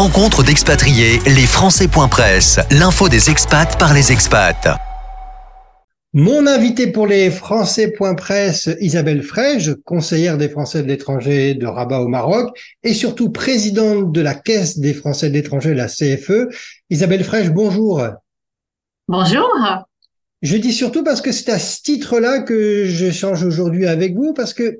rencontre d'expatriés, les Français.press, l'info des expats par les expats. Mon invité pour les Français.press, Isabelle Frege, conseillère des Français de l'étranger de Rabat au Maroc et surtout présidente de la Caisse des Français de l'étranger, la CFE. Isabelle Frege, bonjour. Bonjour. Je dis surtout parce que c'est à ce titre-là que je change aujourd'hui avec vous, parce que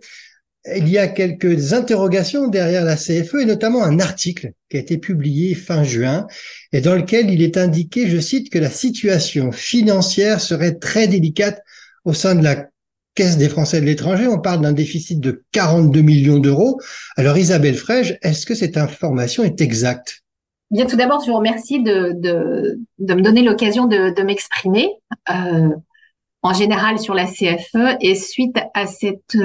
il y a quelques interrogations derrière la CFE et notamment un article qui a été publié fin juin et dans lequel il est indiqué, je cite, que la situation financière serait très délicate au sein de la Caisse des Français de l'étranger. On parle d'un déficit de 42 millions d'euros. Alors Isabelle Frege, est-ce que cette information est exacte? Bien, tout d'abord, je vous remercie de, de, de me donner l'occasion de, de m'exprimer. Euh, en général sur la CFE et suite à cette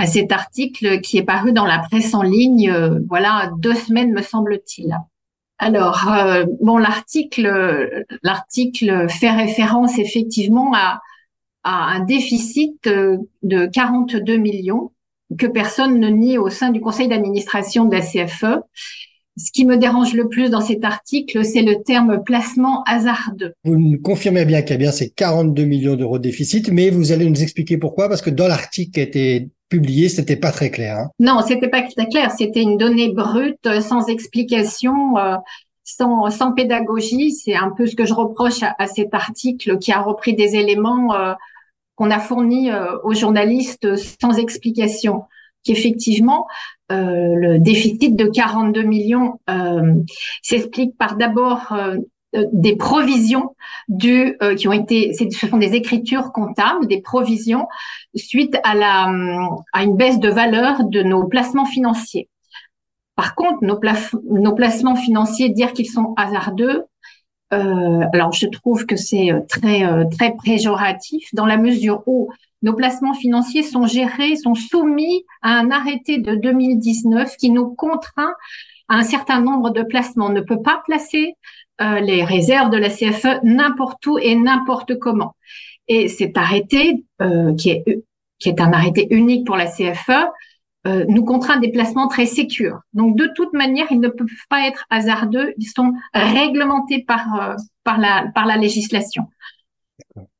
à cet article qui est paru dans la presse en ligne, euh, voilà, deux semaines me semble-t-il. Alors, euh, bon, l'article, l'article fait référence effectivement à, à un déficit euh, de 42 millions que personne ne nie au sein du conseil d'administration de la CFE. Ce qui me dérange le plus dans cet article, c'est le terme placement hasardeux. Vous nous confirmez bien qu'il y a bien ces 42 millions d'euros de déficit, mais vous allez nous expliquer pourquoi, parce que dans l'article qui a été publié, c'était pas très clair. Hein. Non, c'était pas très clair. C'était une donnée brute, euh, sans explication, euh, sans, sans pédagogie. C'est un peu ce que je reproche à, cet article qui a repris des éléments euh, qu'on a fournis aux journalistes sans explication. Qu'effectivement, le déficit de 42 millions s'explique par d'abord euh, des provisions du, euh, qui ont été, ce sont des écritures comptables, des provisions suite à la à une baisse de valeur de nos placements financiers. Par contre, nos, placements financiers, dire qu'ils sont hasardeux, euh, alors je trouve que c'est très très péjoratif dans la mesure où nos placements financiers sont gérés, sont soumis à un arrêté de 2019 qui nous contraint à un certain nombre de placements. On ne peut pas placer euh, les réserves de la CFE n'importe où et n'importe comment. Et cet arrêté, euh, qui, est, un arrêté unique pour la CFE, euh, nous contraint des placements très sécures. Donc de toute manière, ils ne peuvent pas être hasardeux, ils sont réglementés par la législation.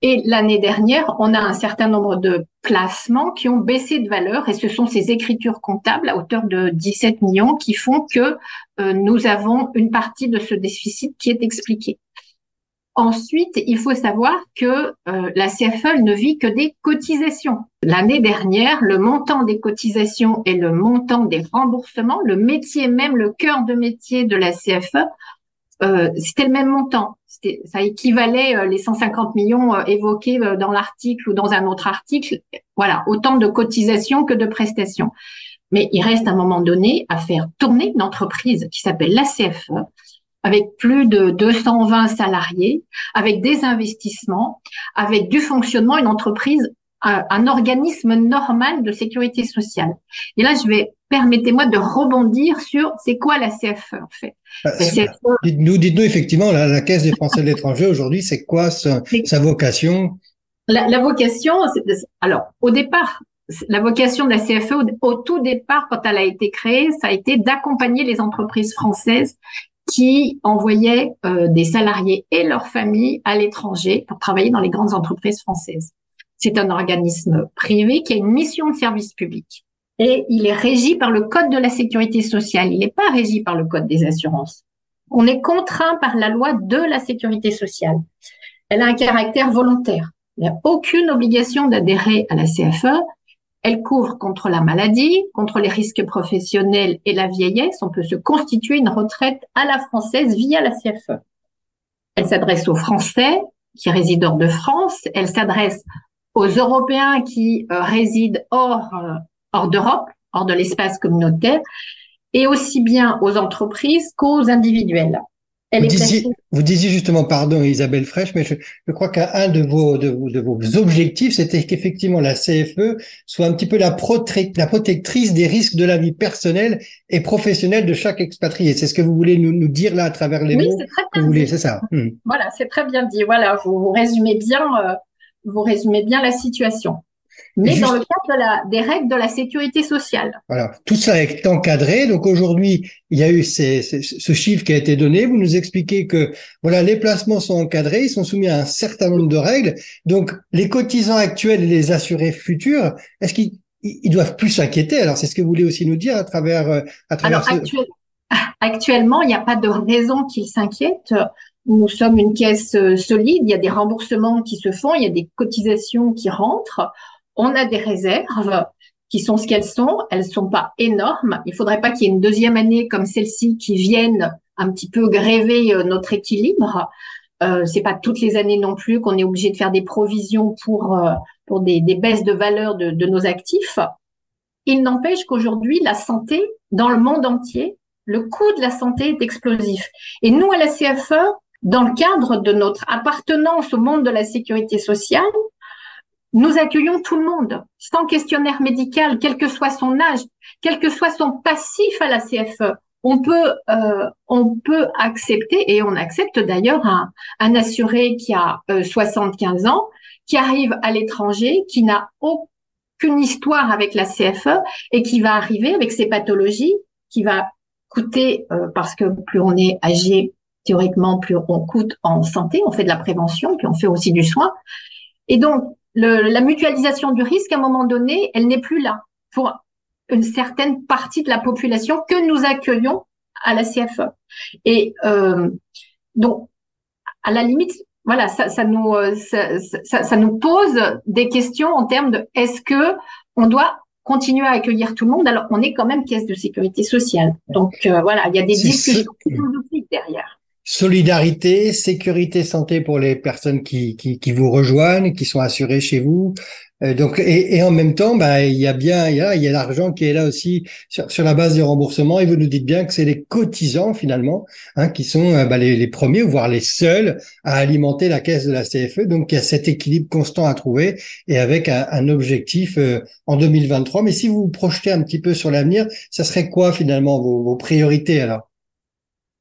Et l'année dernière, on a un certain nombre de placements qui ont baissé de valeur et ce sont ces écritures comptables à hauteur de 17 millions qui font que euh, nous avons une partie de ce déficit qui est expliquée. Ensuite, il faut savoir que euh, la CFE ne vit que des cotisations. L'année dernière, le montant des cotisations et le montant des remboursements, le métier même, le cœur de métier de la CFE, euh, c'était le même montant. Ça équivalait euh, les 150 millions euh, évoqués dans l'article ou dans un autre article. Voilà, autant de cotisations que de prestations. Mais il reste à un moment donné à faire tourner une entreprise qui s'appelle la CFE, avec plus de 220 salariés, avec des investissements, avec du fonctionnement, une entreprise, un, un organisme normal de sécurité sociale. Et là, je vais permettez-moi de rebondir sur c'est quoi la CFE en fait. Bah, dites-nous, dites-nous effectivement, la, la, Caisse des Français de l'étranger aujourd'hui, c'est quoi sa, vocation? La, la, vocation, alors au départ, la vocation de la CFE au, tout départ, quand elle a été créée, ça a été d'accompagner les entreprises françaises qui envoyaient euh, des salariés et leurs familles à l'étranger pour travailler dans les grandes entreprises françaises. C'est un organisme privé qui a une mission de service public et il est régi par le code de la sécurité sociale. Il n'est pas régi par le code des assurances. On est contraint par la loi de la sécurité sociale. Elle a un caractère volontaire. Il n'y a aucune obligation d'adhérer à la CFE. Elle couvre contre la maladie, contre les risques professionnels et la vieillesse. On peut se constituer une retraite à la française via la CFE. Elle s'adresse aux Français qui résident hors de France. Elle s'adresse aux Européens qui euh, résident hors euh, hors d'Europe, hors de l'espace communautaire, et aussi bien aux entreprises qu'aux individuels. vous, disiez, vous disiez, justement, pardon Isabelle Fraîche, mais je, je crois qu'un de vos, de, de, vos objectifs, c'était qu'effectivement la CFE soit un petit peu la, la protectrice des risques de la vie personnelle et professionnelle de chaque expatrié. C'est ce que vous voulez nous, nous, dire là à travers les mots que vous voulez, c'est ça? Hmm. Voilà, c'est très bien dit. Voilà, vous, vous résumez bien, euh, vous résumez bien la situation. Mais dans le cadre de la, des règles de la sécurité sociale. Voilà, tout ça est encadré. Donc aujourd'hui, il y a eu ces, ce chiffre qui a été donné. Vous nous expliquez que voilà, les placements sont encadrés, ils sont soumis à un certain nombre de règles. Donc les cotisants actuels et les assurés futurs, est-ce qu'ils ils doivent plus s'inquiéter? Alors c'est ce que vous voulez aussi nous dire à travers euh, à travers. Alors, actuellement, il n'y a pas de raison qu'ils s'inquiètent. Nous sommes une caisse euh, solide, il y a des remboursements qui se font, il y a des cotisations qui rentrent on a des réserves qui sont ce qu'elles sont. Elles sont pas énormes. Il faudrait pas qu'il y ait une deuxième année comme celle-ci qui vienne un petit peu gréver euh, notre équilibre. Euh, c'est pas toutes les années non plus qu'on est obligé de faire des provisions pour euh, pour des, baisses de valeur de, de nos actifs. Il n'empêche qu'aujourd'hui la santé dans le monde entier, le coût de la santé est explosif. Et nous à la CFE, dans le cadre de notre appartenance au monde de la sécurité sociale, nous accueillons tout le monde, sans questionnaire médical, quel que soit son âge, quel que soit son passif à la CFE. On peut, euh, on peut accepter, et on accepte d'ailleurs un, assuré qui a 75 euh, ans, qui arrive à l'étranger, qui n'a aucune histoire avec la CFE et qui va arriver avec ses pathologies, qui va coûter, euh, parce que plus on est âgé, théoriquement, plus on coûte en santé, on fait de la prévention, puis on fait aussi du soin. Et donc, la mutualisation du risque, à un moment donné, elle n'est plus là pour une certaine partie de la population que nous accueillons à la CFE. Et euh, donc, à la limite, voilà, ça, ça nous euh, ça, ça, nous pose des questions en termes de est-ce que on doit continuer à accueillir tout le monde? Alors on est quand même caisse de sécurité sociale. Donc euh, voilà, il y a des discussions philosophiques derrière. Solidarité, sécurité, santé pour les personnes qui, qui, qui vous rejoignent, qui sont assurées chez vous. Euh, donc et, et, en même temps, bah, il y a bien il y a, il y a l'argent qui est là aussi sur, sur, la base du remboursement. Et vous nous dites bien que c'est les cotisants finalement hein, qui sont euh, bah, les, les, premiers, voire les seuls à alimenter la caisse de la CFE. Donc il y a cet équilibre constant à trouver et avec un, un objectif euh, en 2023. Mais si vous vous projetez un petit peu sur l'avenir, ça serait quoi finalement vos, vos priorités alors?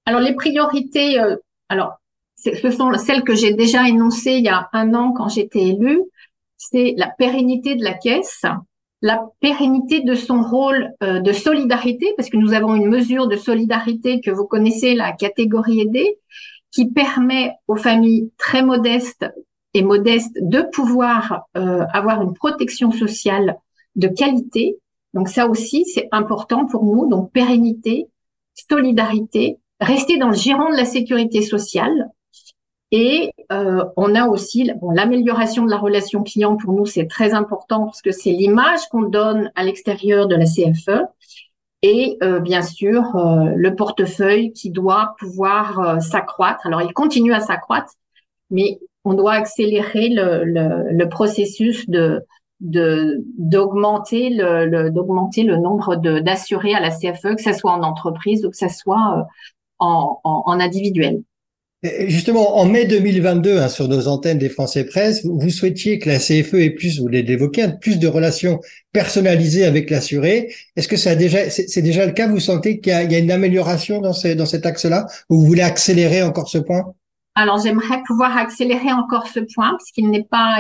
Alors les priorités, euh, alors ce sont celles que j'ai déjà énoncées il y a un an quand j'étais élue. C'est la pérennité de la caisse, la pérennité de son rôle euh, de solidarité, parce que nous avons une mesure de solidarité que vous connaissez, la catégorie aidée, qui permet aux familles très modestes et modestes de pouvoir euh, avoir une protection sociale de qualité. Donc ça aussi, c'est important pour nous. Donc pérennité, solidarité, rester dans le giron de la sécurité sociale. Et euh, on a aussi bon, l'amélioration de la relation client pour nous, c'est très important parce que c'est l'image qu'on donne à l'extérieur de la CFE. Et euh, bien sûr, euh, le portefeuille qui doit pouvoir euh, s'accroître. Alors, il continue à s'accroître, mais on doit accélérer le, le, le processus de de d'augmenter le, d'augmenter le nombre d'assurés à la CFE, que ce soit en entreprise ou que ce soit en, en, individuel. Justement, en mai 2022, hein, sur nos antennes des Français Presse, vous, souhaitiez que la CFE ait plus, vous l'évoquez, plus de relations personnalisées avec l'assuré. Est-ce que ça a déjà, c'est déjà le cas? Vous sentez qu'il y, y, a une amélioration dans, dans cet axe-là? Ou vous voulez accélérer encore ce point? Alors, j'aimerais pouvoir accélérer encore ce point, parce qu'il n'est pas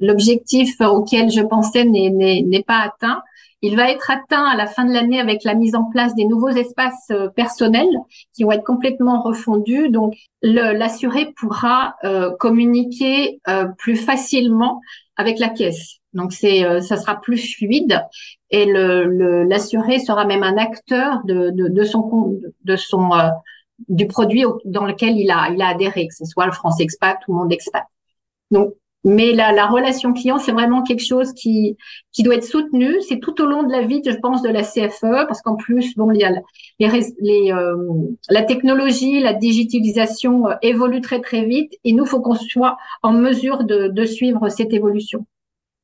l'objectif auquel je pensais n'est pas atteint. Il va être atteint à la fin de l'année avec la mise en place des nouveaux espaces euh, personnels qui vont être complètement refondus. Donc, l'assuré pourra euh, communiquer euh, plus facilement avec la caisse. Donc, c'est, ça sera plus fluide et l'assuré sera même un acteur de, son, de du produit dans lequel il a, il a adhéré, que ce soit le France Expat ou Monde Expat. Donc, mais la, la relation client, c'est vraiment quelque chose qui, qui doit être soutenu. C'est tout au long de la vie, je pense, de la CFE, parce qu'en plus, bon, les, les, euh, la technologie, la digitalisation euh, évolue très très vite, et nous, faut qu'on soit en mesure de suivre cette évolution.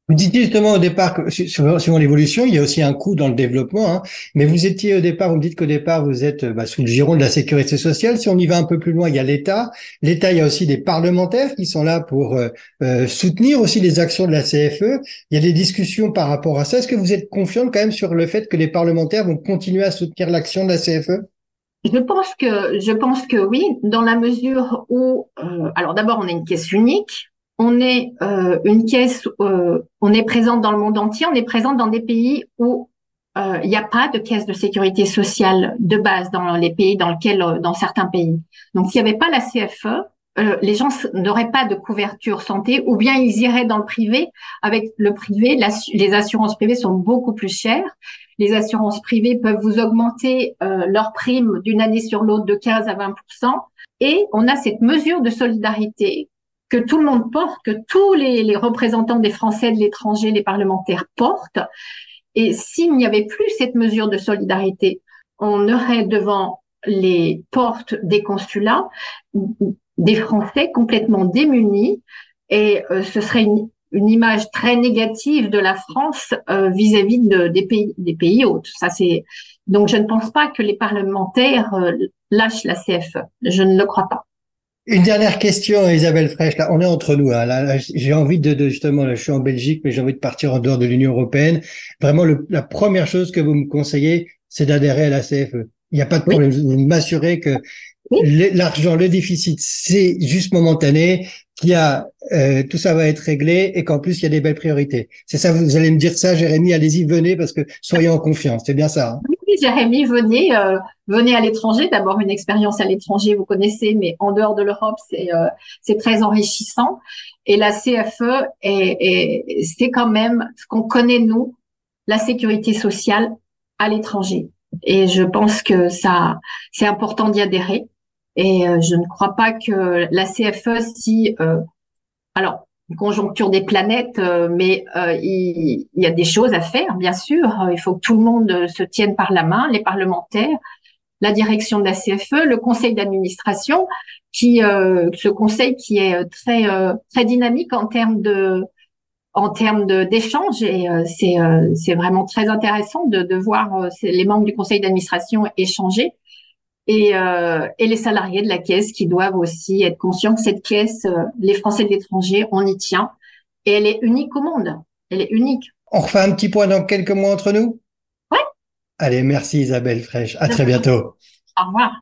Vous disiez justement au départ que suivant l'évolution, il y a aussi un coût dans le développement. Hein, mais vous étiez au départ, vous me dites qu'au départ vous êtes bah, sous le giron de la sécurité sociale. Si on y va un peu plus loin, il y a l'État. L'État, il y a aussi des parlementaires qui sont là pour euh, euh, soutenir aussi les actions de la CFE. Il y a des discussions par rapport à ça. Est-ce que vous êtes confiante quand même sur le fait que les parlementaires vont continuer à soutenir l'action de la CFE je pense que je pense que oui, dans la mesure où, euh, alors d'abord on est une caisse unique, on est euh, une caisse, euh, on est présente dans le monde entier, on est présente dans des pays où euh, il n'y a pas de caisse de sécurité sociale de base dans les pays dans lesquels, dans certains pays. Donc, s'il n'y avait pas la CFE, les gens n'auraient pas de couverture santé ou bien ils iraient dans le privé. Avec le privé, les assurances privées sont beaucoup plus chères. Les assurances privées peuvent vous augmenter euh, leur prime d'une année sur l'autre de 15 à 20% et on a cette mesure de solidarité que tout le monde porte, que tous les, représentants des Français de l'étranger, les parlementaires portent. Et s'il n'y avait plus cette mesure de solidarité, on aurait devant les portes des consulats des Français complètement démunis et euh, ce serait une, image très négative de la France euh, vis-à-vis de, des pays des pays autres. Ça c'est donc je ne pense pas que les parlementaires euh, lâchent la CFE. Je ne le crois pas. Une dernière question, Isabelle Fraîche. Là, on est entre nous. Hein. Là, j'ai envie de, de, justement, là, je suis en Belgique, mais j'ai envie de partir en dehors de l'Union européenne. Vraiment, le, la première chose que vous me conseillez, c'est d'adhérer à la CFE. Il n'y a pas de problème. Vous m'assurez que l'argent, le déficit, c'est juste momentané, qu'il y a euh, tout ça va être réglé et qu'en plus il y a des belles priorités. C'est ça, vous allez me dire ça, Jérémy, allez-y, venez parce que soyez en confiance. C'est bien ça. Hein oui, Jérémy, venez, euh, venez à l'étranger. D'abord une expérience à l'étranger, vous connaissez, mais en dehors de l'Europe, c'est euh, c'est très enrichissant. Et la CFE, est, c'est quand même ce qu'on connaît nous, la sécurité sociale à l'étranger. Et je pense que ça, c'est important d'y adhérer. Et euh, je ne crois pas que la CFE, si, euh, alors, conjoncture des planètes, euh, mais il, y a des choses à faire, bien sûr. Il faut que tout le monde se tienne par la main, les parlementaires, la direction de la CFE, le conseil d'administration, qui, ce conseil qui est très très dynamique en termes de en termes d'échange et c'est c'est vraiment très intéressant de, de voir les membres du conseil d'administration échanger et, euh, et les salariés de la caisse qui doivent aussi être conscients que cette caisse, euh, les Français de l'étranger, on y tient et elle est unique au monde. Elle est unique. On refait un petit point dans quelques mois entre nous? Ouais. Allez, merci Isabelle Fraîche. À très bientôt. Au revoir.